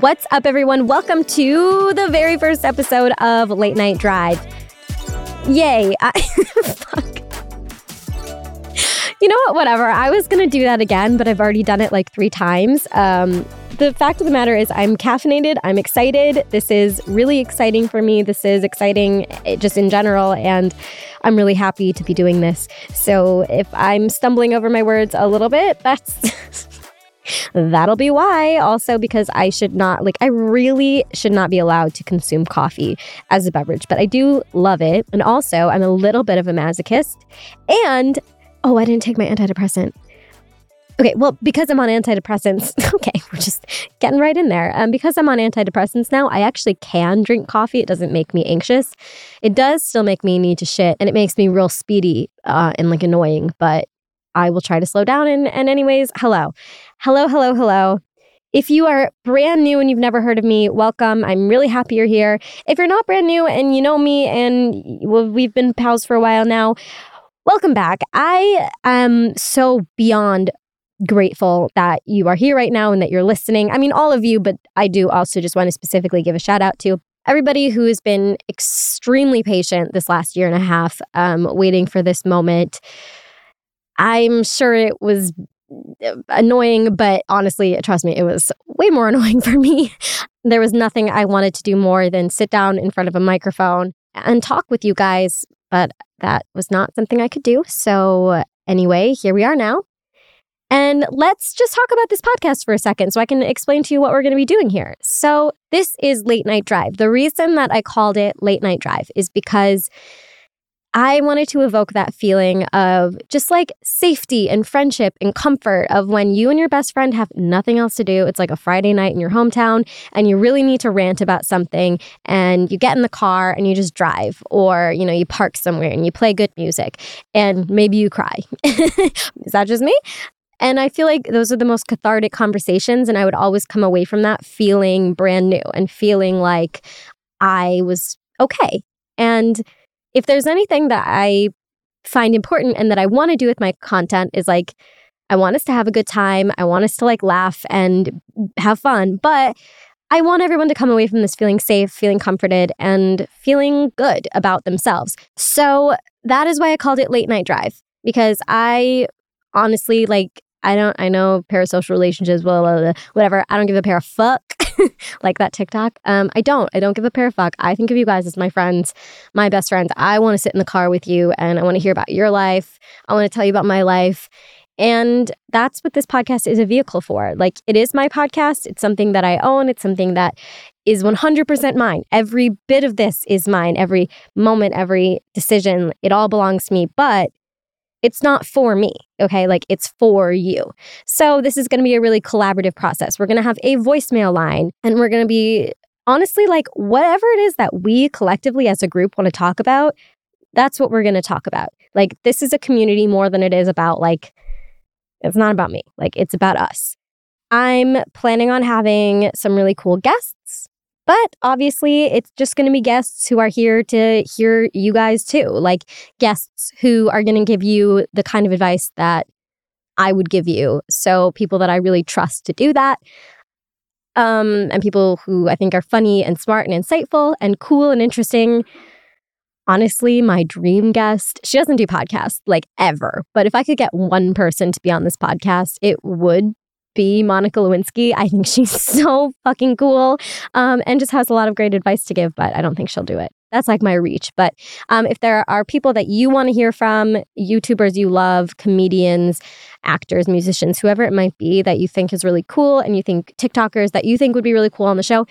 What's up, everyone? Welcome to the very first episode of Late Night Drive. Yay. I, fuck. You know what? Whatever. I was going to do that again, but I've already done it like three times. Um, the fact of the matter is, I'm caffeinated. I'm excited. This is really exciting for me. This is exciting eh, just in general. And I'm really happy to be doing this. So if I'm stumbling over my words a little bit, that's. That'll be why. Also, because I should not, like, I really should not be allowed to consume coffee as a beverage, but I do love it. And also, I'm a little bit of a masochist. And, oh, I didn't take my antidepressant. Okay, well, because I'm on antidepressants, okay, we're just getting right in there. Um, because I'm on antidepressants now, I actually can drink coffee. It doesn't make me anxious. It does still make me need to shit, and it makes me real speedy uh, and like annoying, but I will try to slow down. And, and anyways, hello. Hello, hello, hello. If you are brand new and you've never heard of me, welcome. I'm really happy you're here. If you're not brand new and you know me and we've been pals for a while now, welcome back. I am so beyond grateful that you are here right now and that you're listening. I mean, all of you, but I do also just want to specifically give a shout out to everybody who has been extremely patient this last year and a half, um, waiting for this moment. I'm sure it was uh, annoying, but honestly, trust me, it was way more annoying for me. there was nothing I wanted to do more than sit down in front of a microphone and talk with you guys, but that was not something I could do. So, anyway, here we are now. And let's just talk about this podcast for a second so I can explain to you what we're going to be doing here. So, this is Late Night Drive. The reason that I called it Late Night Drive is because I wanted to evoke that feeling of just like safety and friendship and comfort of when you and your best friend have nothing else to do. It's like a Friday night in your hometown and you really need to rant about something and you get in the car and you just drive or, you know, you park somewhere and you play good music and maybe you cry. Is that just me? And I feel like those are the most cathartic conversations. And I would always come away from that feeling brand new and feeling like I was okay. And if there's anything that I find important and that I want to do with my content is like, I want us to have a good time. I want us to like laugh and have fun, but I want everyone to come away from this feeling safe, feeling comforted, and feeling good about themselves. So that is why I called it Late Night Drive because I honestly like I don't, I know parasocial relationships, blah, blah, blah, whatever. I don't give a pair of fuck like that TikTok. Um, I don't, I don't give a pair of fuck. I think of you guys as my friends, my best friends. I want to sit in the car with you and I want to hear about your life. I want to tell you about my life. And that's what this podcast is a vehicle for. Like, it is my podcast. It's something that I own. It's something that is 100% mine. Every bit of this is mine. Every moment, every decision, it all belongs to me. But it's not for me, okay? Like it's for you. So this is going to be a really collaborative process. We're going to have a voicemail line and we're going to be honestly like whatever it is that we collectively as a group want to talk about, that's what we're going to talk about. Like this is a community more than it is about like it's not about me. Like it's about us. I'm planning on having some really cool guests but obviously, it's just going to be guests who are here to hear you guys too, like guests who are going to give you the kind of advice that I would give you. So, people that I really trust to do that. Um, and people who I think are funny and smart and insightful and cool and interesting. Honestly, my dream guest, she doesn't do podcasts like ever, but if I could get one person to be on this podcast, it would be Monica Lewinsky. I think she's so fucking cool um, and just has a lot of great advice to give, but I don't think she'll do it. That's like my reach. But um, if there are people that you want to hear from, YouTubers you love, comedians, actors, musicians, whoever it might be that you think is really cool, and you think TikTokers that you think would be really cool on the show,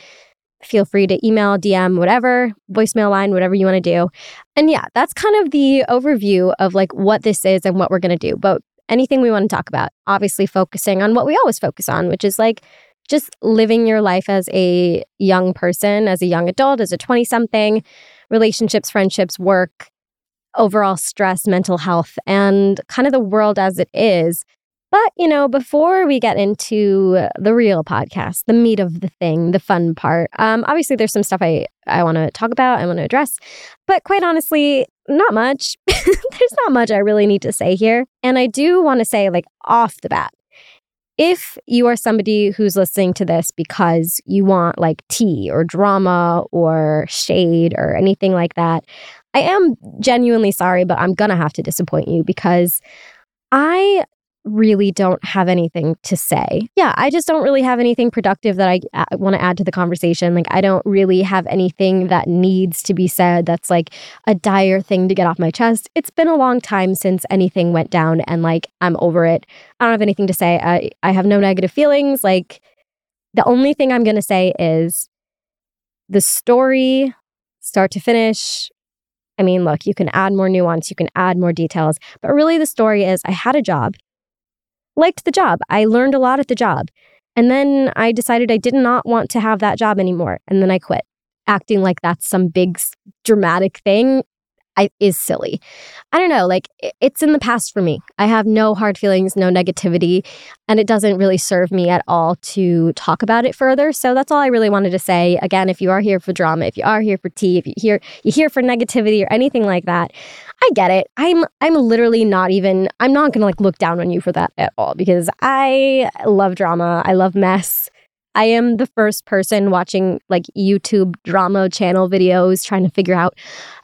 feel free to email, DM, whatever, voicemail line, whatever you want to do. And yeah, that's kind of the overview of like what this is and what we're going to do. But anything we want to talk about, obviously focusing on what we always focus on, which is like just living your life as a young person, as a young adult, as a 20 something, relationships, friendships, work, overall stress, mental health, and kind of the world as it is but, you know, before we get into the real podcast, the meat of the thing, the fun part, um, obviously there's some stuff I, I want to talk about, I want to address. But quite honestly, not much. there's not much I really need to say here. And I do want to say, like, off the bat, if you are somebody who's listening to this because you want like tea or drama or shade or anything like that, I am genuinely sorry, but I'm going to have to disappoint you because I really don't have anything to say. Yeah, I just don't really have anything productive that I, uh, I want to add to the conversation. Like, I don't really have anything that needs to be said that's like a dire thing to get off my chest. It's been a long time since anything went down, and like, I'm over it. I don't have anything to say. I, I have no negative feelings. Like, the only thing I'm going to say is the story, start to finish, I mean, look, you can add more nuance, you can add more details, but really the story is I had a job liked the job. I learned a lot at the job. And then I decided I did not want to have that job anymore. And then I quit. Acting like that's some big dramatic thing I, is silly. I don't know, like it's in the past for me. I have no hard feelings, no negativity, and it doesn't really serve me at all to talk about it further. So that's all I really wanted to say. Again, if you are here for drama, if you are here for tea, if you here you here for negativity or anything like that, I get it. I'm I'm literally not even I'm not going to like look down on you for that at all because I love drama. I love mess. I am the first person watching like YouTube drama channel videos trying to figure out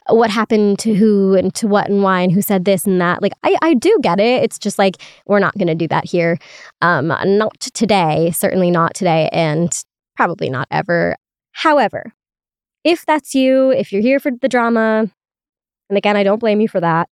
what happened to who and to what and why and who said this and that. Like I, I do get it. It's just like we're not going to do that here. Um, not today, certainly not today, and probably not ever. However, if that's you, if you're here for the drama, and again, I don't blame you for that,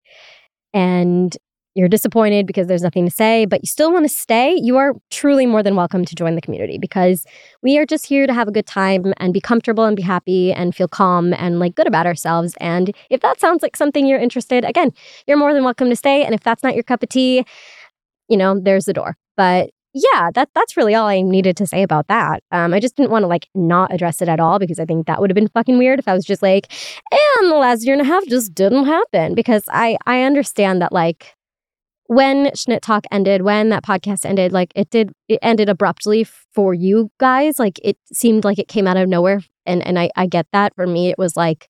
and you're disappointed because there's nothing to say, but you still want to stay, you are truly more than welcome to join the community because we are just here to have a good time and be comfortable and be happy and feel calm and like good about ourselves. And if that sounds like something you're interested, again, you're more than welcome to stay. And if that's not your cup of tea, you know, there's the door. But yeah, that that's really all I needed to say about that. Um, I just didn't want to like not address it at all because I think that would have been fucking weird if I was just like, and the last year and a half just didn't happen because I I understand that like when Schnitt Talk ended, when that podcast ended, like it did, it ended abruptly for you guys. Like it seemed like it came out of nowhere. And and I, I get that. For me, it was like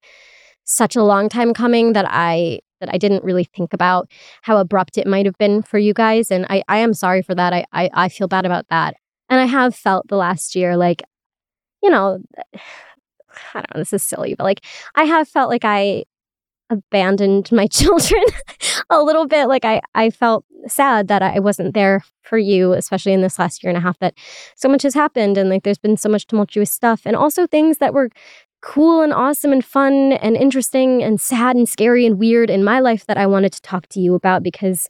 such a long time coming that I that I didn't really think about how abrupt it might have been for you guys. And I, I am sorry for that. I, I I feel bad about that. And I have felt the last year like, you know, I don't know, this is silly, but like I have felt like I abandoned my children a little bit. Like I, I felt sad that I wasn't there for you, especially in this last year and a half that so much has happened and like there's been so much tumultuous stuff and also things that were cool and awesome and fun and interesting and sad and scary and weird in my life that I wanted to talk to you about because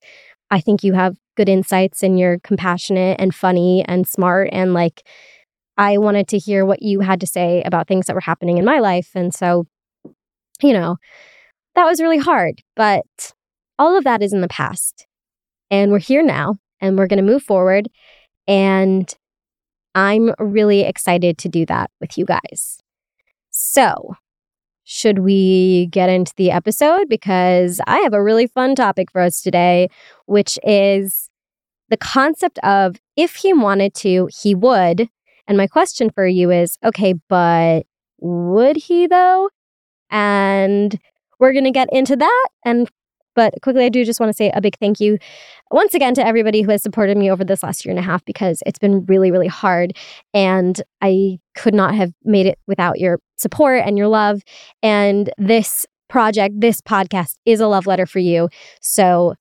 I think you have good insights and you're compassionate and funny and smart and like I wanted to hear what you had to say about things that were happening in my life and so you know that was really hard, but all of that is in the past. And we're here now and we're going to move forward. And I'm really excited to do that with you guys. So, should we get into the episode? Because I have a really fun topic for us today, which is the concept of if he wanted to, he would. And my question for you is okay, but would he though? And we're going to get into that. And but quickly, I do just want to say a big thank you once again to everybody who has supported me over this last year and a half because it's been really, really hard. And I could not have made it without your support and your love. And this project, this podcast is a love letter for you. So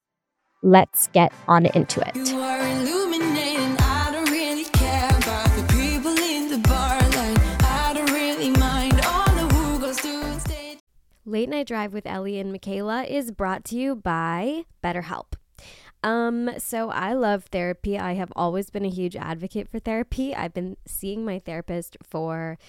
let's get on into it. Late Night Drive with Ellie and Michaela is brought to you by BetterHelp. Um, so I love therapy. I have always been a huge advocate for therapy. I've been seeing my therapist for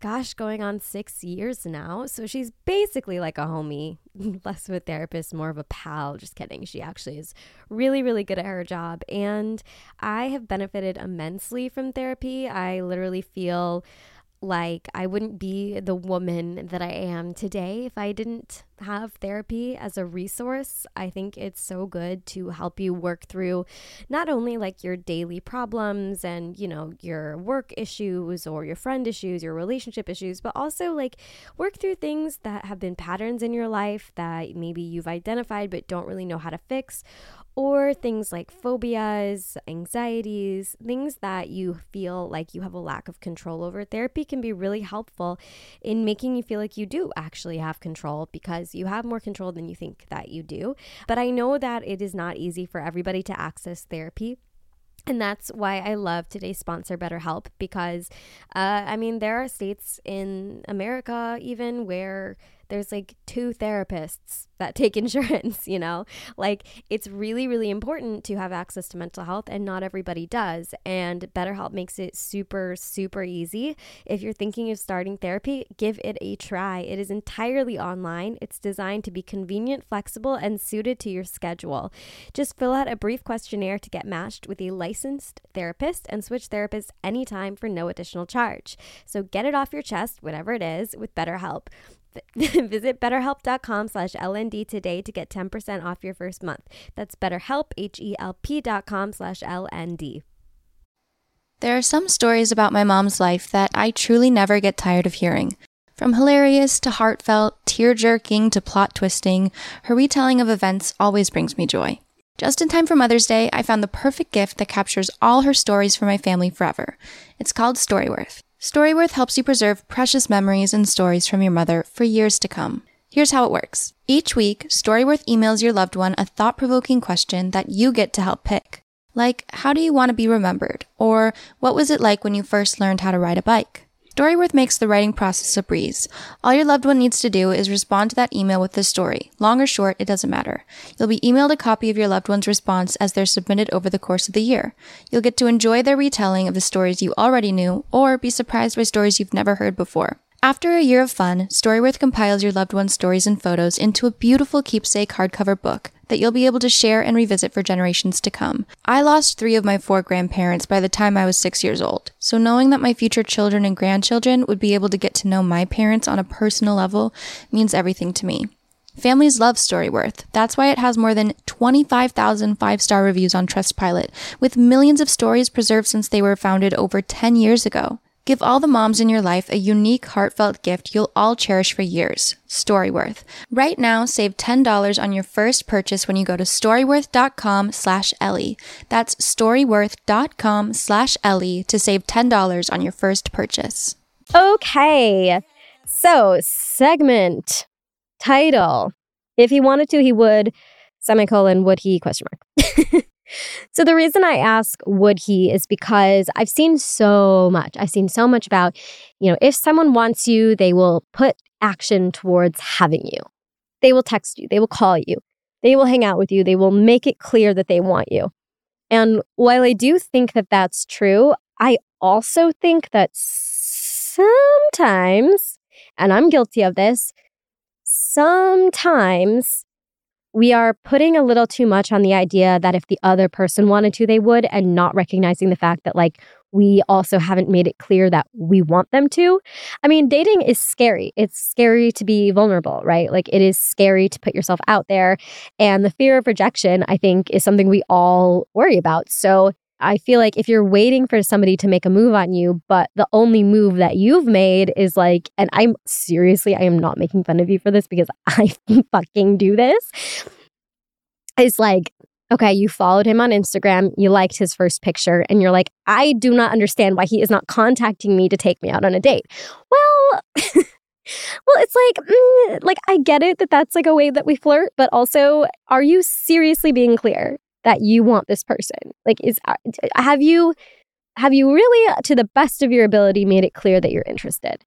gosh, going on six years now. So she's basically like a homie, less of a therapist, more of a pal. Just kidding. She actually is really, really good at her job. And I have benefited immensely from therapy. I literally feel like I wouldn't be the woman that I am today if I didn't have therapy as a resource. I think it's so good to help you work through not only like your daily problems and, you know, your work issues or your friend issues, your relationship issues, but also like work through things that have been patterns in your life that maybe you've identified but don't really know how to fix or things like phobias, anxieties, things that you feel like you have a lack of control over. Therapy can be really helpful in making you feel like you do actually have control because you have more control than you think that you do. But I know that it is not easy for everybody to access therapy. And that's why I love today's sponsor, BetterHelp, because uh, I mean, there are states in America even where there's like two therapists that take insurance, you know? Like it's really, really important to have access to mental health, and not everybody does. And BetterHelp makes it super, super easy. If you're thinking of starting therapy, give it a try. It is entirely online, it's designed to be convenient, flexible, and suited to your schedule. Just fill out a brief questionnaire to get matched with a licensed therapist and switch therapists anytime for no additional charge. So get it off your chest, whatever it is, with BetterHelp. Visit betterhelp.com slash LND today to get 10% off your first month. That's betterhelp, H-E-L-P dot com slash LND. There are some stories about my mom's life that I truly never get tired of hearing. From hilarious to heartfelt, tear jerking to plot twisting, her retelling of events always brings me joy. Just in time for Mother's Day, I found the perfect gift that captures all her stories for my family forever. It's called Storyworth. Storyworth helps you preserve precious memories and stories from your mother for years to come. Here's how it works. Each week, Storyworth emails your loved one a thought provoking question that you get to help pick. Like, how do you want to be remembered? Or, what was it like when you first learned how to ride a bike? Storyworth makes the writing process a breeze. All your loved one needs to do is respond to that email with the story. Long or short, it doesn't matter. You'll be emailed a copy of your loved one's response as they're submitted over the course of the year. You'll get to enjoy their retelling of the stories you already knew or be surprised by stories you've never heard before. After a year of fun, Storyworth compiles your loved one's stories and photos into a beautiful keepsake hardcover book that you'll be able to share and revisit for generations to come. I lost three of my four grandparents by the time I was six years old, so knowing that my future children and grandchildren would be able to get to know my parents on a personal level means everything to me. Families love Storyworth. That's why it has more than 25,000 five star reviews on Trustpilot, with millions of stories preserved since they were founded over 10 years ago. Give all the moms in your life a unique, heartfelt gift you'll all cherish for years. Storyworth. Right now, save $10 on your first purchase when you go to storyworth.com slash Ellie. That's storyworth.com slash Ellie to save $10 on your first purchase. Okay. So, segment title. If he wanted to, he would, semicolon, would he, question mark. So the reason I ask would he is because I've seen so much. I've seen so much about, you know, if someone wants you, they will put action towards having you. They will text you, they will call you, they will hang out with you, they will make it clear that they want you. And while I do think that that's true, I also think that sometimes, and I'm guilty of this, sometimes we are putting a little too much on the idea that if the other person wanted to, they would, and not recognizing the fact that, like, we also haven't made it clear that we want them to. I mean, dating is scary. It's scary to be vulnerable, right? Like, it is scary to put yourself out there. And the fear of rejection, I think, is something we all worry about. So, I feel like if you're waiting for somebody to make a move on you, but the only move that you've made is like, and I'm seriously, I am not making fun of you for this because I fucking do this, is like, okay, you followed him on Instagram, you liked his first picture, and you're like, I do not understand why he is not contacting me to take me out on a date. Well, well, it's like, mm, like I get it that that's like a way that we flirt, but also, are you seriously being clear? That you want this person? Like is uh, have you have you really to the best of your ability made it clear that you're interested?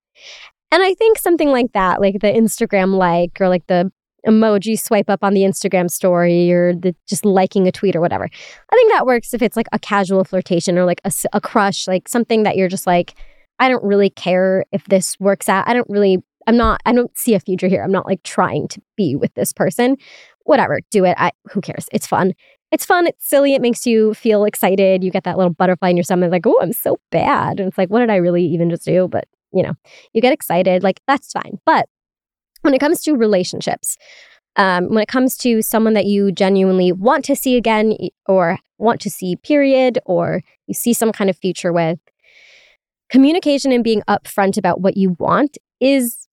And I think something like that, like the Instagram like or like the emoji swipe up on the Instagram story or the just liking a tweet or whatever. I think that works if it's like a casual flirtation or like a, a crush, like something that you're just like, I don't really care if this works out. I don't really, I'm not, I don't see a future here. I'm not like trying to be with this person. Whatever, do it. I, who cares? It's fun. It's fun. It's silly. It makes you feel excited. You get that little butterfly in your stomach, like, oh, I'm so bad. And it's like, what did I really even just do? But, you know, you get excited. Like, that's fine. But when it comes to relationships, um, when it comes to someone that you genuinely want to see again or want to see, period, or you see some kind of future with, communication and being upfront about what you want is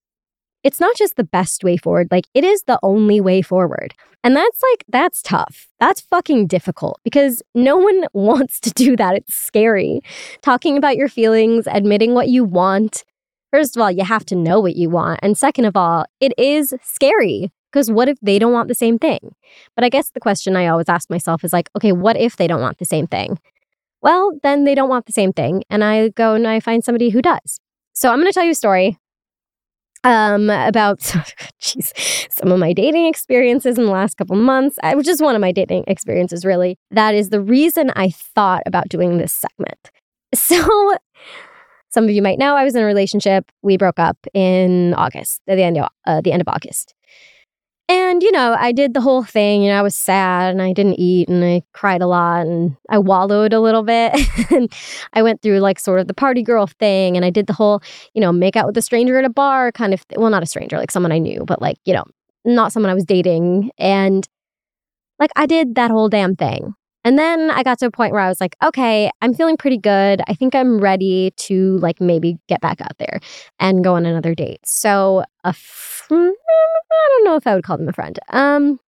it's not just the best way forward, like it is the only way forward. And that's like, that's tough. That's fucking difficult because no one wants to do that. It's scary. Talking about your feelings, admitting what you want. First of all, you have to know what you want. And second of all, it is scary because what if they don't want the same thing? But I guess the question I always ask myself is like, okay, what if they don't want the same thing? Well, then they don't want the same thing. And I go and I find somebody who does. So I'm going to tell you a story um, about, jeez, some of my dating experiences in the last couple months, which is one of my dating experiences, really. That is the reason I thought about doing this segment. So, some of you might know I was in a relationship. We broke up in August, at the end of, uh, the end of August. And, you know, I did the whole thing. You know, I was sad and I didn't eat and I cried a lot and I wallowed a little bit. and I went through like sort of the party girl thing and I did the whole, you know, make out with a stranger at a bar kind of, th- well, not a stranger, like someone I knew, but like, you know, not someone I was dating. And like I did that whole damn thing. And then I got to a point where I was like, okay, I'm feeling pretty good. I think I'm ready to like maybe get back out there and go on another date. So a I don't know if I would call them a friend. Um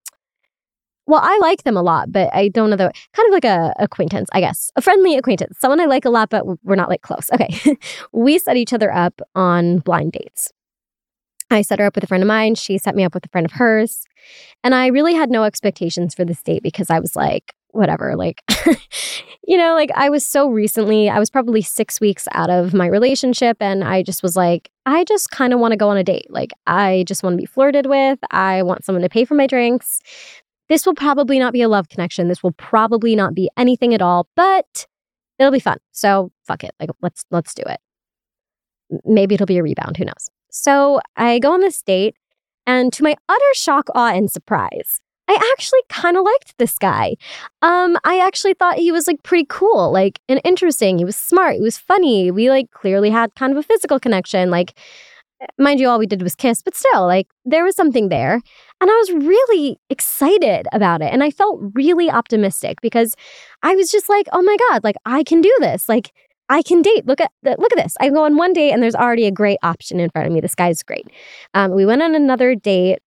well, I like them a lot, but I don't know the kind of like a acquaintance, I guess. A friendly acquaintance. Someone I like a lot, but we're not like close. Okay. we set each other up on blind dates. I set her up with a friend of mine. She set me up with a friend of hers. And I really had no expectations for this date because I was like, whatever. Like, you know, like I was so recently, I was probably six weeks out of my relationship. And I just was like, I just kind of want to go on a date. Like, I just want to be flirted with. I want someone to pay for my drinks. This will probably not be a love connection. This will probably not be anything at all, but it'll be fun. So fuck it. Like, let's, let's do it. Maybe it'll be a rebound. Who knows? So I go on this date. And to my utter shock, awe, and surprise, I actually kind of liked this guy. Um, I actually thought he was like pretty cool, like and interesting. He was smart. He was funny. We like clearly had kind of a physical connection. Like, mind you, all we did was kiss, but still, like there was something there. And I was really excited about it. And I felt really optimistic because I was just like, oh my God, like I can do this. Like I can date. Look at look at this. I go on one date and there's already a great option in front of me. This guy's great. Um, we went on another date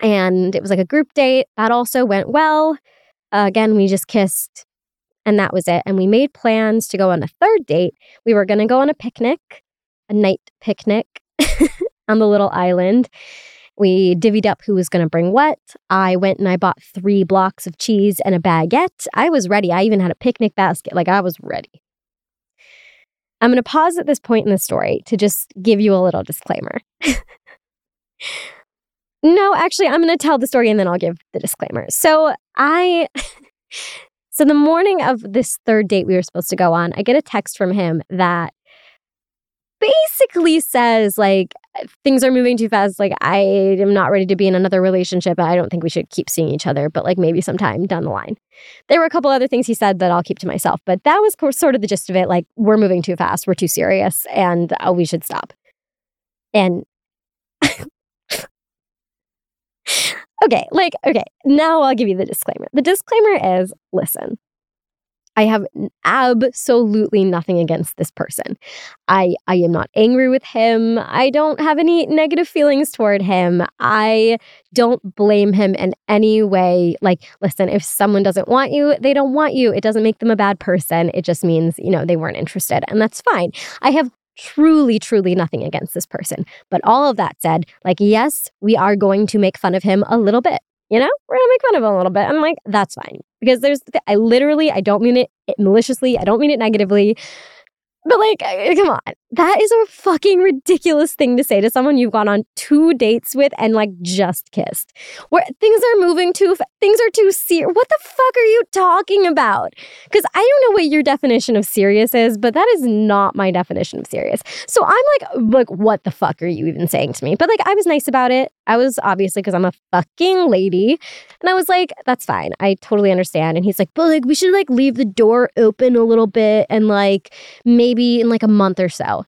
and it was like a group date. That also went well. Uh, again, we just kissed and that was it. And we made plans to go on a third date. We were going to go on a picnic, a night picnic on the little island. We divvied up who was going to bring what. I went and I bought three blocks of cheese and a baguette. I was ready. I even had a picnic basket. Like I was ready. I'm going to pause at this point in the story to just give you a little disclaimer. No, actually, I'm going to tell the story and then I'll give the disclaimer. So, I. so, the morning of this third date we were supposed to go on, I get a text from him that basically says, like, things are moving too fast. Like, I am not ready to be in another relationship. I don't think we should keep seeing each other, but like maybe sometime down the line. There were a couple other things he said that I'll keep to myself, but that was sort of the gist of it. Like, we're moving too fast. We're too serious and uh, we should stop. And okay, like, okay, now I'll give you the disclaimer. The disclaimer is listen, I have absolutely nothing against this person. I I am not angry with him. I don't have any negative feelings toward him. I don't blame him in any way. Like, listen, if someone doesn't want you, they don't want you. It doesn't make them a bad person. It just means, you know, they weren't interested, and that's fine. I have truly, truly nothing against this person. But all of that said, like, yes, we are going to make fun of him a little bit. You know, we're gonna make fun of him a little bit. I'm like, that's fine because there's, I literally, I don't mean it maliciously. I don't mean it negatively. But like, uh, come on. That is a fucking ridiculous thing to say to someone you've gone on two dates with and like just kissed. Where things are moving too, things are too serious. What the fuck are you talking about? Because I don't know what your definition of serious is, but that is not my definition of serious. So I'm like, like, what the fuck are you even saying to me? But like, I was nice about it. I was obviously because I'm a fucking lady, and I was like, that's fine. I totally understand. And he's like, but like, we should like leave the door open a little bit and like maybe in like a month or so.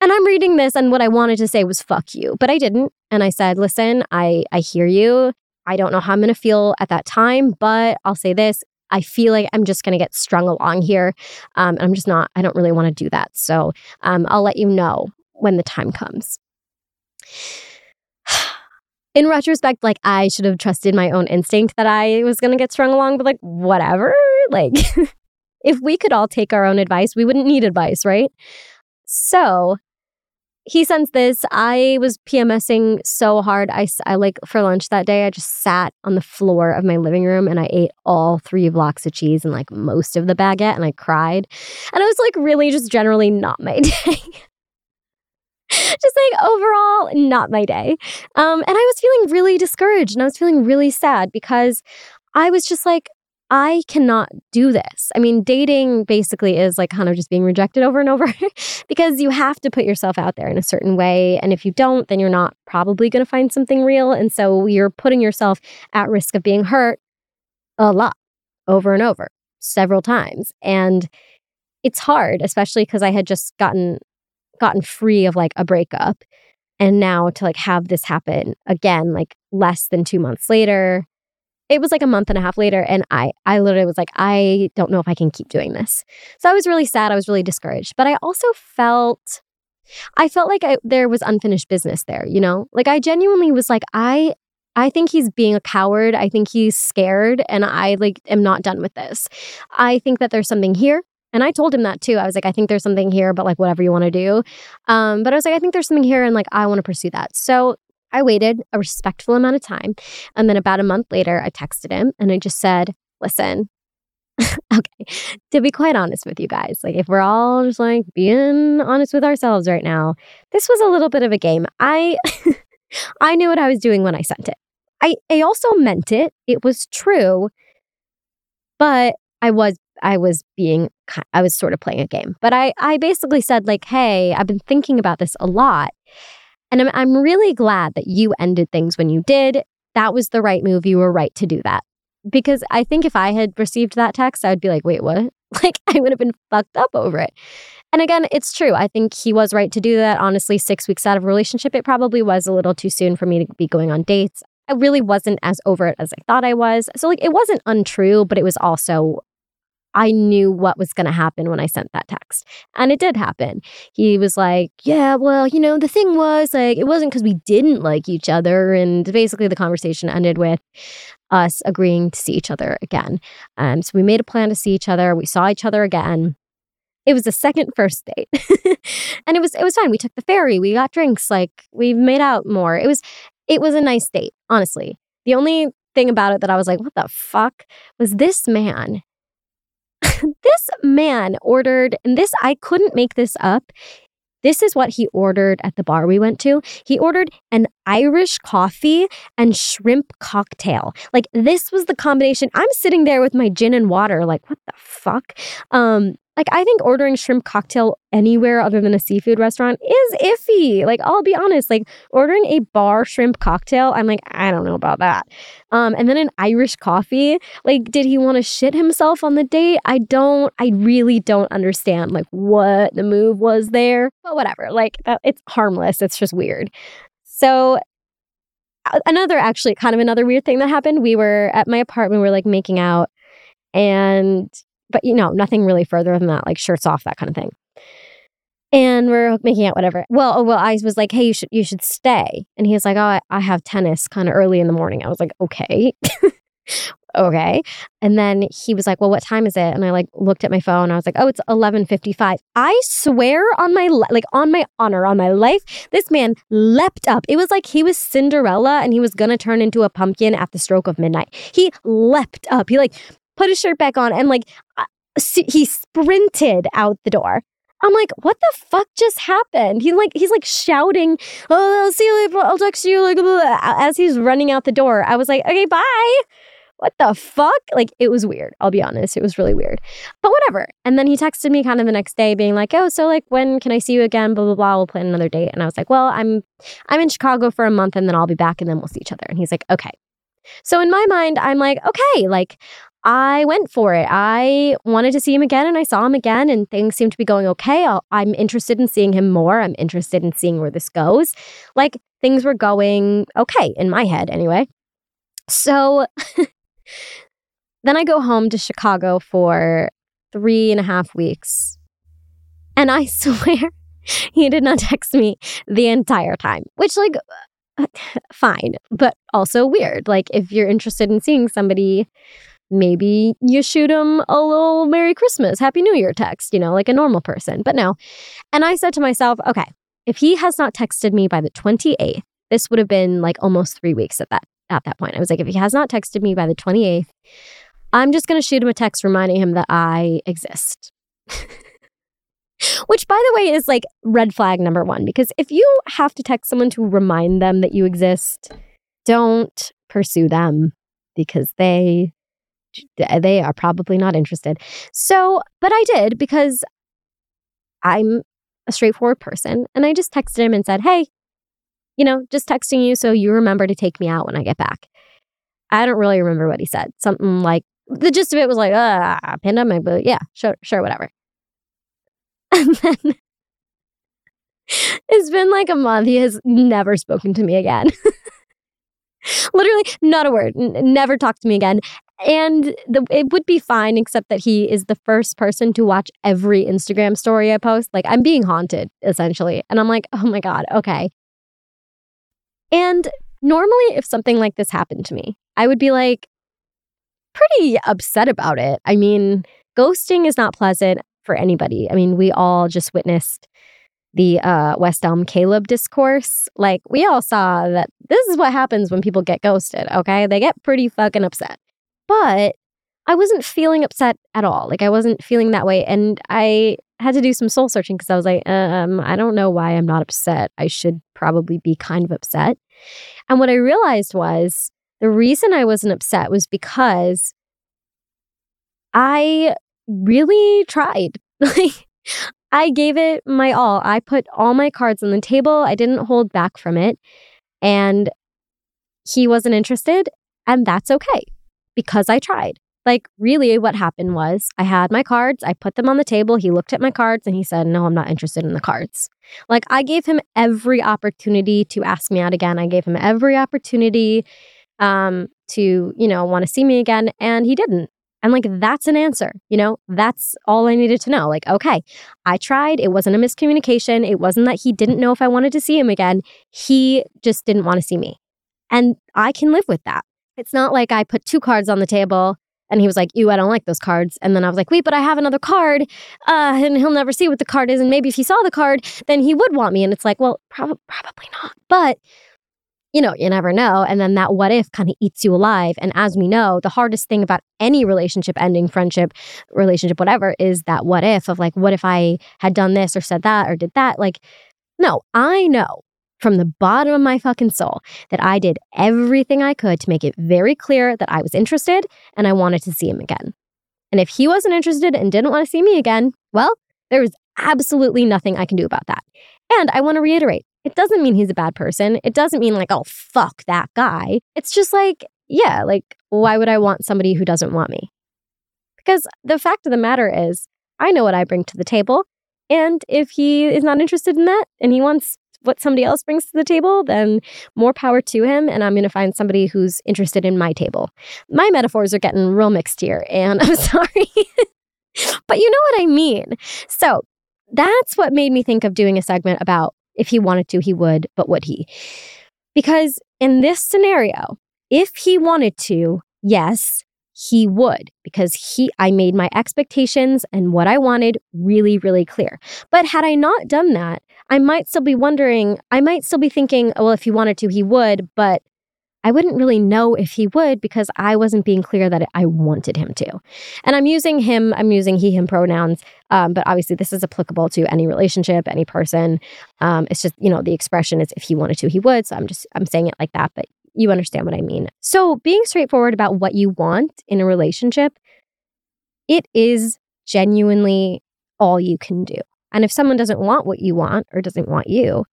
And I'm reading this, and what I wanted to say was fuck you, but I didn't. And I said, listen, I, I hear you. I don't know how I'm going to feel at that time, but I'll say this. I feel like I'm just going to get strung along here. Um, I'm just not, I don't really want to do that. So um, I'll let you know when the time comes. In retrospect, like I should have trusted my own instinct that I was going to get strung along, but like, whatever. Like, if we could all take our own advice, we wouldn't need advice, right? So he sends this. I was PMSing so hard. I, I like for lunch that day, I just sat on the floor of my living room and I ate all three blocks of cheese and like most of the baguette and I cried. And I was like really just generally not my day. just like overall not my day. Um, and I was feeling really discouraged and I was feeling really sad because I was just like, I cannot do this. I mean, dating basically is like kind of just being rejected over and over because you have to put yourself out there in a certain way. And if you don't, then you're not probably going to find something real. And so you're putting yourself at risk of being hurt a lot over and over, several times. And it's hard, especially because I had just gotten gotten free of like a breakup and now to like have this happen again like less than 2 months later it was like a month and a half later and i i literally was like i don't know if i can keep doing this so i was really sad i was really discouraged but i also felt i felt like I, there was unfinished business there you know like i genuinely was like i i think he's being a coward i think he's scared and i like am not done with this i think that there's something here and I told him that too. I was like, I think there's something here, but like whatever you want to do. Um, but I was like, I think there's something here, and like I want to pursue that. So I waited a respectful amount of time. And then about a month later, I texted him and I just said, listen, okay, to be quite honest with you guys, like if we're all just like being honest with ourselves right now, this was a little bit of a game. I I knew what I was doing when I sent it. I, I also meant it. It was true. But I was I was being I was sort of playing a game. But I I basically said like, "Hey, I've been thinking about this a lot." And I'm, I'm really glad that you ended things when you did. That was the right move. You were right to do that. Because I think if I had received that text, I would be like, wait, what? Like, I would have been fucked up over it. And again, it's true. I think he was right to do that. Honestly, six weeks out of a relationship, it probably was a little too soon for me to be going on dates. I really wasn't as over it as I thought I was. So, like, it wasn't untrue, but it was also I knew what was going to happen when I sent that text. And it did happen. He was like, Yeah, well, you know, the thing was like, it wasn't because we didn't like each other. And basically, the conversation ended with us agreeing to see each other again. Um, so we made a plan to see each other. We saw each other again. It was a second first date. and it was it was fine. We took the ferry, we got drinks, like we made out more. It was it was a nice date, honestly. The only thing about it that I was like, what the fuck was this man this man ordered, and this, I couldn't make this up. This is what he ordered at the bar we went to. He ordered an Irish coffee and shrimp cocktail. Like this was the combination. I'm sitting there with my gin and water, like, what the fuck? Um, like I think ordering shrimp cocktail anywhere other than a seafood restaurant is iffy. Like I'll be honest, like ordering a bar shrimp cocktail, I'm like I don't know about that. Um and then an Irish coffee, like did he want to shit himself on the date? I don't I really don't understand like what the move was there. But whatever. Like that, it's harmless. It's just weird. So another actually kind of another weird thing that happened, we were at my apartment, we were like making out and but you know, nothing really further than that, like shirts off, that kind of thing. And we're making out, whatever. Well, oh, well, I was like, hey, you should you should stay. And he was like, oh, I, I have tennis kind of early in the morning. I was like, okay. okay. And then he was like, well, what time is it? And I like looked at my phone. I was like, oh, it's 11:55. I swear on my like on my honor, on my life, this man leapt up. It was like he was Cinderella and he was to turn into a pumpkin at the stroke of midnight. He leapt up. He like put his shirt back on, and like uh, he sprinted out the door. I'm like, what the fuck just happened? He's like, he's like shouting, "Oh, I'll see you later. I'll text you." Like, as he's running out the door, I was like, "Okay, bye." What the fuck? Like, it was weird. I'll be honest, it was really weird. But whatever. And then he texted me kind of the next day, being like, "Oh, so like, when can I see you again?" Blah blah blah. We'll plan another date. And I was like, "Well, I'm, I'm in Chicago for a month, and then I'll be back, and then we'll see each other." And he's like, "Okay." So in my mind, I'm like, okay, like I went for it. I wanted to see him again and I saw him again and things seemed to be going okay. i am interested in seeing him more. I'm interested in seeing where this goes. Like things were going okay in my head anyway. So then I go home to Chicago for three and a half weeks. And I swear he did not text me the entire time, which, like, uh, fine, but also weird. Like, if you're interested in seeing somebody, maybe you shoot him a little Merry Christmas, Happy New Year text, you know, like a normal person. But no. And I said to myself, okay, if he has not texted me by the 28th, this would have been like almost three weeks at that at that point. I was like, if he has not texted me by the 28th, I'm just gonna shoot him a text reminding him that I exist. Which, by the way, is like red flag number one, because if you have to text someone to remind them that you exist, don't pursue them because they they are probably not interested. So, but I did because I'm a straightforward person and I just texted him and said, "Hey, you know, just texting you so you remember to take me out when I get back." I don't really remember what he said. Something like the gist of it was like, "Ah, pandemic," but yeah, sure, sure, whatever. And then it's been like a month. He has never spoken to me again. Literally, not a word. N- never talk to me again. And the, it would be fine, except that he is the first person to watch every Instagram story I post. Like, I'm being haunted, essentially. And I'm like, oh my God, okay. And normally, if something like this happened to me, I would be like, pretty upset about it. I mean, ghosting is not pleasant for anybody. I mean, we all just witnessed the uh, West Elm Caleb discourse. Like, we all saw that this is what happens when people get ghosted, okay? They get pretty fucking upset. But I wasn't feeling upset at all. Like, I wasn't feeling that way. And I had to do some soul searching because I was like, um, I don't know why I'm not upset. I should probably be kind of upset. And what I realized was the reason I wasn't upset was because I really tried. Like, I gave it my all. I put all my cards on the table. I didn't hold back from it. And he wasn't interested. And that's okay because I tried. Like, really, what happened was I had my cards, I put them on the table. He looked at my cards and he said, No, I'm not interested in the cards. Like, I gave him every opportunity to ask me out again. I gave him every opportunity um, to, you know, want to see me again. And he didn't. And like, that's an answer, you know, that's all I needed to know. Like, okay, I tried. It wasn't a miscommunication. It wasn't that he didn't know if I wanted to see him again. He just didn't want to see me. And I can live with that. It's not like I put two cards on the table and he was like, Ew, I don't like those cards. And then I was like, Wait, but I have another card. Uh, and he'll never see what the card is. And maybe if he saw the card, then he would want me. And it's like, Well, prob- probably not. But you know, you never know. And then that what if kind of eats you alive. And as we know, the hardest thing about any relationship ending, friendship, relationship, whatever, is that what if of like, what if I had done this or said that or did that? Like, no, I know from the bottom of my fucking soul that I did everything I could to make it very clear that I was interested and I wanted to see him again. And if he wasn't interested and didn't want to see me again, well, there was absolutely nothing I can do about that. And I want to reiterate it doesn't mean he's a bad person. It doesn't mean like, oh, fuck that guy. It's just like, yeah, like, why would I want somebody who doesn't want me? Because the fact of the matter is, I know what I bring to the table. And if he is not interested in that and he wants what somebody else brings to the table, then more power to him. And I'm going to find somebody who's interested in my table. My metaphors are getting real mixed here, and I'm sorry. but you know what I mean. So that's what made me think of doing a segment about if he wanted to, he would, but would he? Because in this scenario, if he wanted to, yes, he would because he I made my expectations and what I wanted really really clear. But had I not done that, I might still be wondering, I might still be thinking, well if he wanted to he would, but I wouldn't really know if he would because I wasn't being clear that I wanted him to. And I'm using him, I'm using he, him pronouns, um, but obviously this is applicable to any relationship, any person. Um, it's just, you know, the expression is if he wanted to, he would. So I'm just, I'm saying it like that, but you understand what I mean. So being straightforward about what you want in a relationship, it is genuinely all you can do. And if someone doesn't want what you want or doesn't want you,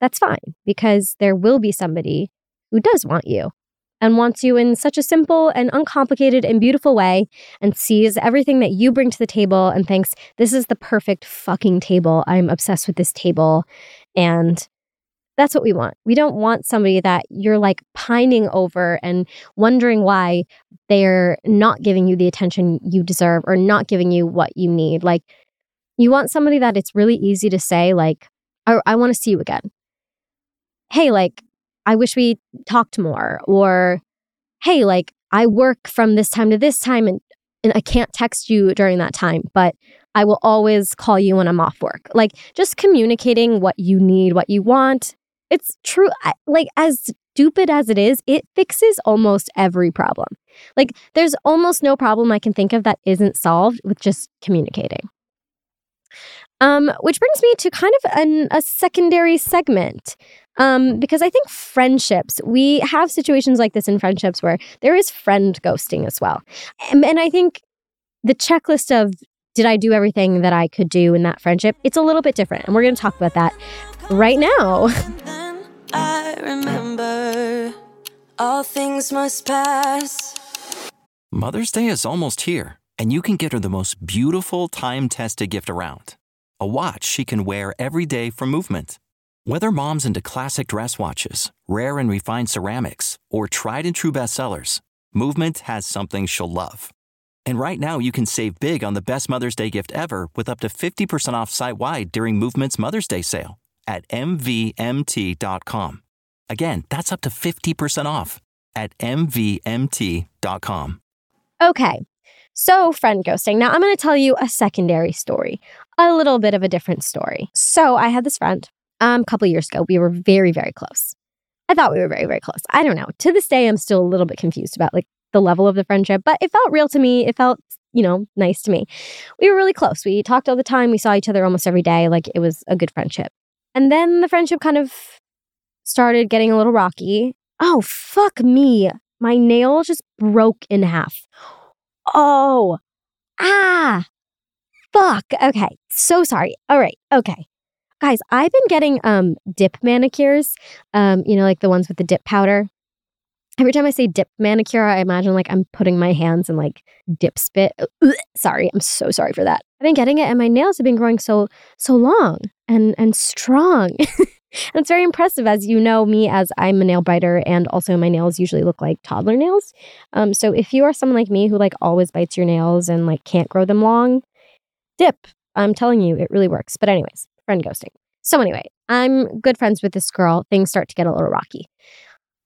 that's fine because there will be somebody who does want you and wants you in such a simple and uncomplicated and beautiful way and sees everything that you bring to the table and thinks, this is the perfect fucking table. I'm obsessed with this table. And that's what we want. We don't want somebody that you're like pining over and wondering why they're not giving you the attention you deserve or not giving you what you need. Like, you want somebody that it's really easy to say, like, I, I want to see you again. Hey, like, I wish we talked more. Or, hey, like, I work from this time to this time and, and I can't text you during that time, but I will always call you when I'm off work. Like, just communicating what you need, what you want. It's true. Like, as stupid as it is, it fixes almost every problem. Like, there's almost no problem I can think of that isn't solved with just communicating. Um, which brings me to kind of an, a secondary segment. Um, because I think friendships, we have situations like this in friendships where there is friend ghosting as well. And, and I think the checklist of did I do everything that I could do in that friendship, it's a little bit different. And we're going to talk about that right now. I remember all things must pass. Mother's Day is almost here, and you can get her the most beautiful time tested gift around a watch she can wear every day for movement. Whether mom's into classic dress watches, rare and refined ceramics, or tried and true bestsellers, Movement has something she'll love. And right now you can save big on the best Mother's Day gift ever with up to 50% off site wide during Movement's Mother's Day sale at MVMT.com. Again, that's up to 50% off at MVMT.com. Okay, so friend ghosting. Now I'm going to tell you a secondary story, a little bit of a different story. So I had this friend um, a couple years ago. We were very, very close. I thought we were very, very close. I don't know. To this day, I'm still a little bit confused about like the level of the friendship, but it felt real to me. It felt, you know, nice to me. We were really close. We talked all the time. We saw each other almost every day. Like it was a good friendship. And then the friendship kind of started getting a little rocky. Oh, fuck me. My nail just broke in half. Oh, ah, fuck. Okay. So sorry. All right. Okay. Guys, I've been getting um dip manicures, um, you know, like the ones with the dip powder. Every time I say dip manicure, I imagine like I'm putting my hands in like dip spit. Sorry, I'm so sorry for that. I've been getting it and my nails have been growing so so long and and strong. and it's very impressive as you know me as I'm a nail biter and also my nails usually look like toddler nails. Um so if you are someone like me who like always bites your nails and like can't grow them long, dip. I'm telling you it really works. But anyways, friend ghosting. So, anyway, I'm good friends with this girl. Things start to get a little rocky.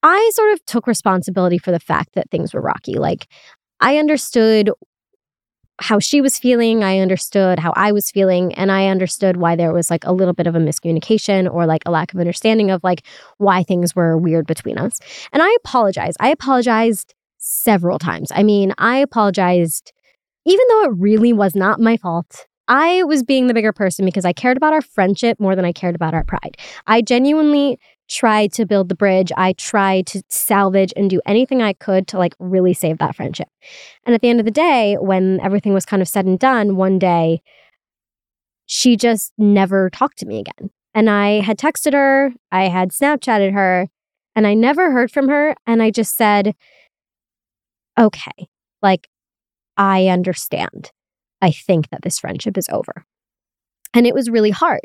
I sort of took responsibility for the fact that things were rocky. Like, I understood how she was feeling. I understood how I was feeling. And I understood why there was like a little bit of a miscommunication or like a lack of understanding of like why things were weird between us. And I apologized. I apologized several times. I mean, I apologized even though it really was not my fault. I was being the bigger person because I cared about our friendship more than I cared about our pride. I genuinely tried to build the bridge. I tried to salvage and do anything I could to like really save that friendship. And at the end of the day, when everything was kind of said and done, one day she just never talked to me again. And I had texted her, I had Snapchatted her, and I never heard from her. And I just said, okay, like, I understand. I think that this friendship is over. And it was really hard.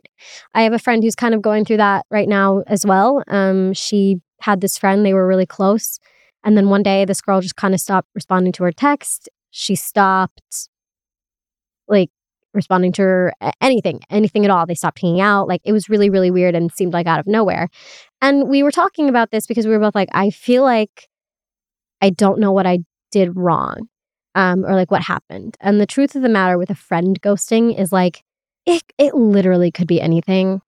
I have a friend who's kind of going through that right now as well. Um, she had this friend, they were really close. And then one day, this girl just kind of stopped responding to her text. She stopped, like, responding to her anything, anything at all. They stopped hanging out. Like, it was really, really weird and seemed like out of nowhere. And we were talking about this because we were both like, I feel like I don't know what I did wrong um, or like what happened. And the truth of the matter with a friend ghosting is like, it, it literally could be anything.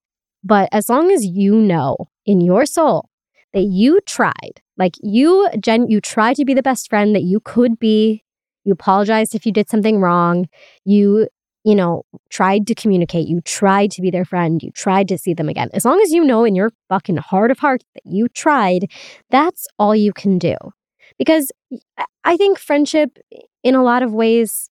But as long as you know in your soul that you tried Like you, Jen, you tried to be the best friend that you could be. You apologized if you did something wrong. You, you know, tried to communicate. You tried to be their friend. You tried to see them again. As long as you know in your fucking heart of hearts that you tried, that's all you can do. Because I think friendship, in a lot of ways,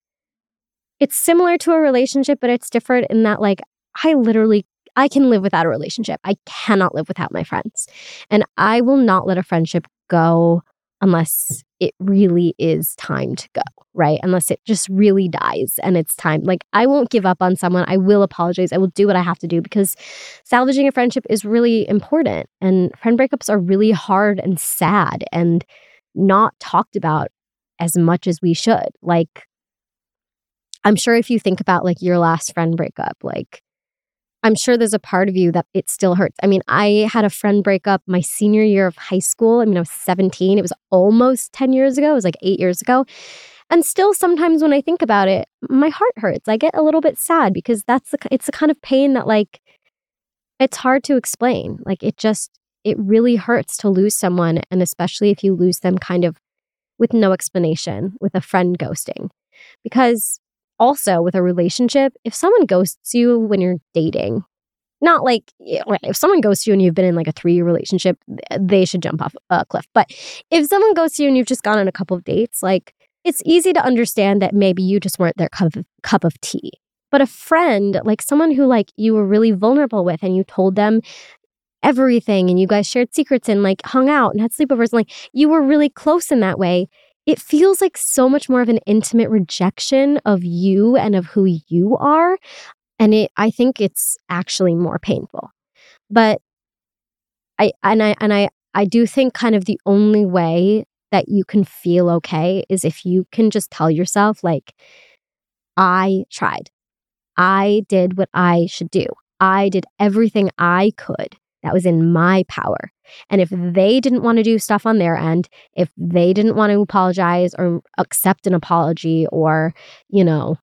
it's similar to a relationship, but it's different in that, like, I literally I can live without a relationship. I cannot live without my friends. And I will not let a friendship go unless it really is time to go, right? Unless it just really dies and it's time. Like, I won't give up on someone. I will apologize. I will do what I have to do because salvaging a friendship is really important. And friend breakups are really hard and sad and not talked about as much as we should. Like, I'm sure if you think about like your last friend breakup, like I'm sure there's a part of you that it still hurts. I mean, I had a friend break up my senior year of high school. I mean, I was 17. It was almost 10 years ago. It was like eight years ago. And still, sometimes when I think about it, my heart hurts. I get a little bit sad because that's the, it's the kind of pain that like it's hard to explain. Like it just it really hurts to lose someone, and especially if you lose them kind of with no explanation, with a friend ghosting, because also with a relationship, if someone ghosts you when you're dating, not like if someone goes to you and you've been in like a three year relationship, they should jump off a cliff. But if someone goes to you and you've just gone on a couple of dates, like it's easy to understand that maybe you just weren't their cup of, cup of tea. But a friend, like someone who like you were really vulnerable with and you told them everything and you guys shared secrets and like hung out and had sleepovers and like you were really close in that way it feels like so much more of an intimate rejection of you and of who you are. And it, I think it's actually more painful. But I, and I, and I, I do think kind of the only way that you can feel okay is if you can just tell yourself, like, I tried. I did what I should do. I did everything I could that was in my power. And if they didn't want to do stuff on their end, if they didn't want to apologize or accept an apology or, you know,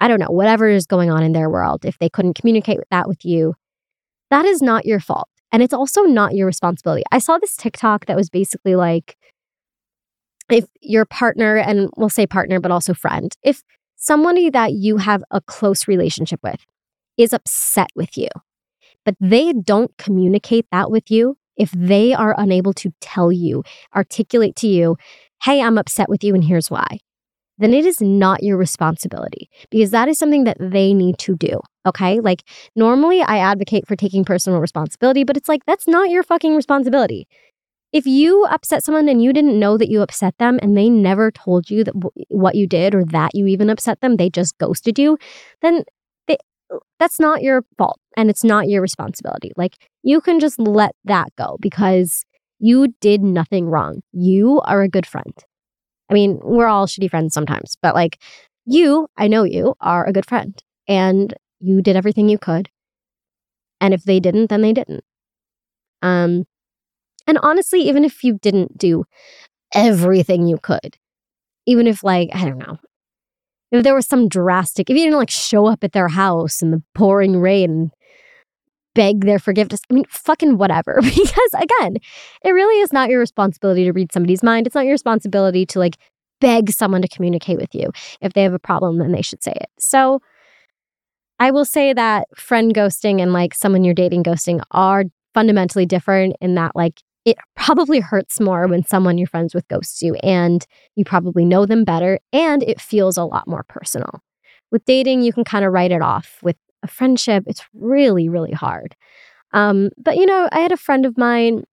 I don't know, whatever is going on in their world, if they couldn't communicate that with you, that is not your fault. And it's also not your responsibility. I saw this TikTok that was basically like if your partner, and we'll say partner, but also friend, if somebody that you have a close relationship with is upset with you, but they don't communicate that with you if they are unable to tell you, articulate to you, hey, I'm upset with you and here's why, then it is not your responsibility because that is something that they need to do. Okay. Like normally I advocate for taking personal responsibility, but it's like, that's not your fucking responsibility. If you upset someone and you didn't know that you upset them and they never told you that w- what you did or that you even upset them, they just ghosted you, then that's not your fault and it's not your responsibility. Like you can just let that go because you did nothing wrong. You are a good friend. I mean, we're all shitty friends sometimes, but like you, I know you are a good friend and you did everything you could. And if they didn't, then they didn't. Um and honestly, even if you didn't do everything you could, even if like, I don't know, if there was some drastic, if you didn't like show up at their house in the pouring rain beg their forgiveness. I mean, fucking whatever. Because again, it really is not your responsibility to read somebody's mind. It's not your responsibility to like beg someone to communicate with you. If they have a problem, then they should say it. So I will say that friend ghosting and like someone you're dating ghosting are fundamentally different in that like it probably hurts more when someone you're friends with ghosts you and you probably know them better and it feels a lot more personal. With dating, you can kind of write it off. With a friendship, it's really, really hard. Um, but you know, I had a friend of mine,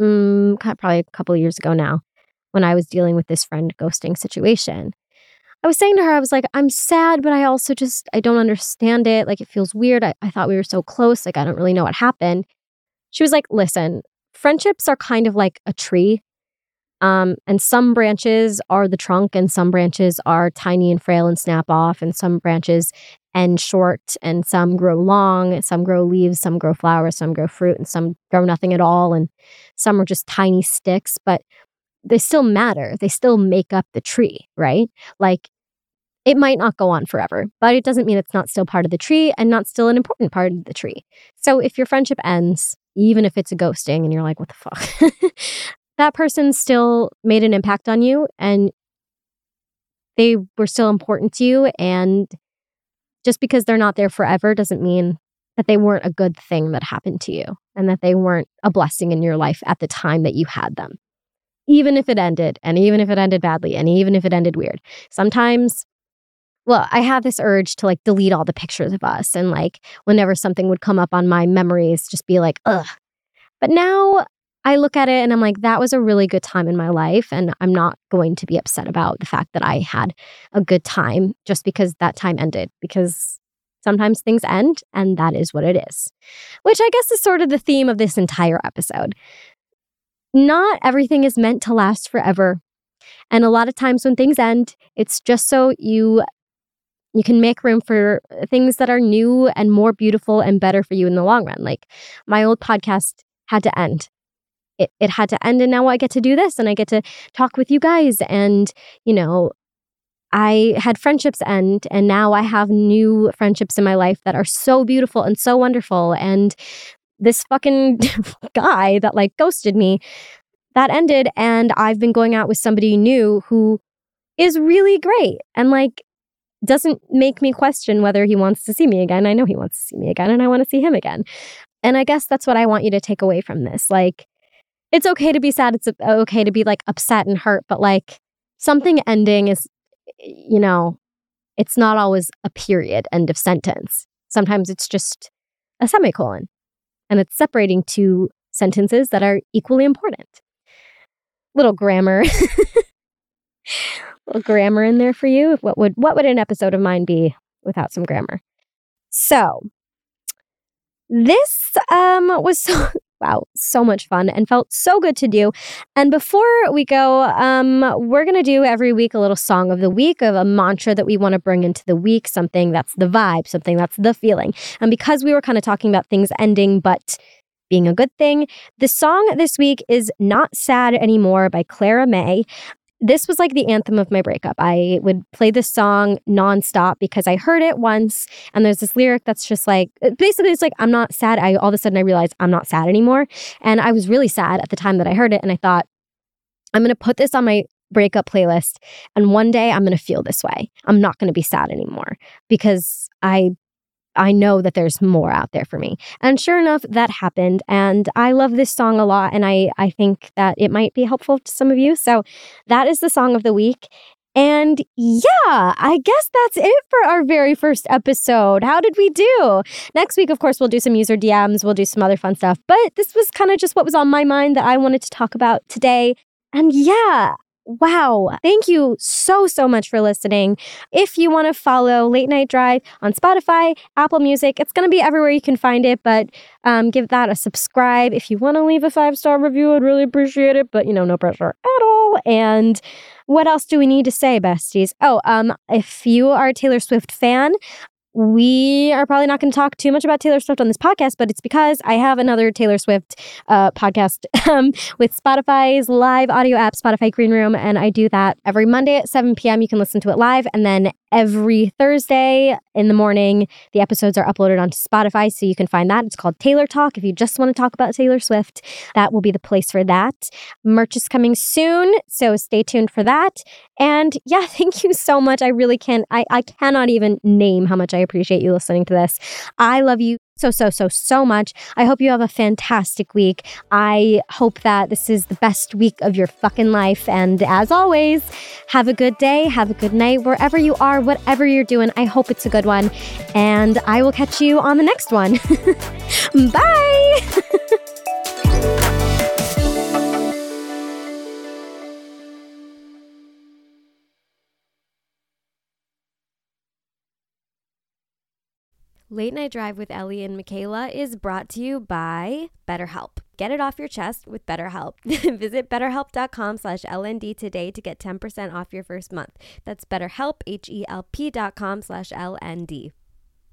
um, probably a couple years ago now, when I was dealing with this friend ghosting situation. I was saying to her, I was like, I'm sad, but I also just, I don't understand it. Like, it feels weird. I, I thought we were so close. Like, I don't really know what happened. She was like, listen, friendships are kind of like a tree. Um, and some branches are the trunk, and some branches are tiny and frail and snap off, and some branches end short, and some grow long, some grow leaves, some grow flowers, some grow fruit, and some grow nothing at all, and some are just tiny sticks, but they still matter. They still make up the tree, right? Like it might not go on forever, but it doesn't mean it's not still part of the tree and not still an important part of the tree. So if your friendship ends, even if it's a ghosting and you're like, what the fuck? that person still made an impact on you and they were still important to you. And just because they're not there forever doesn't mean that they weren't a good thing that happened to you and that they weren't a blessing in your life at the time that you had them. Even if it ended, and even if it ended badly, and even if it ended weird. Sometimes well, I have this urge to like delete all the pictures of us and like whenever something would come up on my memories, just be like, ugh. But now I look at it and I'm like, that was a really good time in my life. And I'm not going to be upset about the fact that I had a good time just because that time ended, because sometimes things end and that is what it is. Which I guess is sort of the theme of this entire episode. Not everything is meant to last forever. And a lot of times when things end, it's just so you you can make room for things that are new and more beautiful and better for you in the long run. Like my old podcast had to end. It, it had to end and now I get to do this and I get to talk with you guys and you know I had friendships end and now I have new friendships in my life that are so beautiful and so wonderful and this fucking guy that like ghosted me that ended and I've been going out with somebody new who is really great and like doesn't make me question whether he wants to see me again. I know he wants to see me again and I want to see him again. And I guess that's what I want you to take away from this. Like, it's okay to be sad. It's okay to be like upset and hurt, but like something ending is, you know, it's not always a period, end of sentence. Sometimes it's just a semicolon and it's separating two sentences that are equally important. Little grammar. grammar in there for you. What would what would an episode of mine be without some grammar? So this um was so wow, so much fun and felt so good to do. And before we go, um, we're gonna do every week a little song of the week of a mantra that we want to bring into the week, something that's the vibe, something that's the feeling. And because we were kind of talking about things ending, but being a good thing. The song this week is Not Sad Anymore by Clara Mae this was like the anthem of my breakup. I would play this song nonstop because I heard it once and there's this lyric that's just like uh, basically it's like I'm not sad. I all of a sudden I realized I'm not sad anymore. And I was really sad at the time that I heard it and I thought I'm going to put this on my breakup playlist and one day I'm going to feel this way. I'm not going to be sad anymore because I I know that there's more out there for me. And sure enough, that happened. And I love this song a lot. And I, I think that it might be helpful to some of you. So that is the song of the week. And yeah, I guess that's it for our very first episode. How did we do? Next week, of course, we'll do some user DMs, we'll do some other fun stuff. But this was kind of just what was on my mind that I wanted to talk about today. And yeah, Wow. Thank you so, so much for listening. If you want to follow Late Night Drive on Spotify, Apple Music, it's going to be everywhere you can find it, but um, give that a subscribe. If you want to leave a five star review, I'd really appreciate it, but you know, no pressure at all. And what else do we need to say, besties? Oh, um, if you are a Taylor Swift fan, we are probably not going to talk too much about Taylor Swift on this podcast, but it's because I have another Taylor Swift uh, podcast um, with Spotify's live audio app, Spotify Green Room. And I do that every Monday at 7 p.m. You can listen to it live. And then every Thursday in the morning, the episodes are uploaded onto Spotify. So you can find that. It's called Taylor Talk. If you just want to talk about Taylor Swift, that will be the place for that. Merch is coming soon. So stay tuned for that. And yeah, thank you so much. I really can't, I, I cannot even name how much I appreciate you listening to this. I love you so, so, so, so much. I hope you have a fantastic week. I hope that this is the best week of your fucking life. And as always, have a good day, have a good night, wherever you are, whatever you're doing. I hope it's a good one. And I will catch you on the next one. Bye. Late Night Drive with Ellie and Michaela is brought to you by BetterHelp. Get it off your chest with BetterHelp. Visit betterhelp.com slash LND today to get 10% off your first month. That's betterhelp, H-E-L-P dot com slash LND.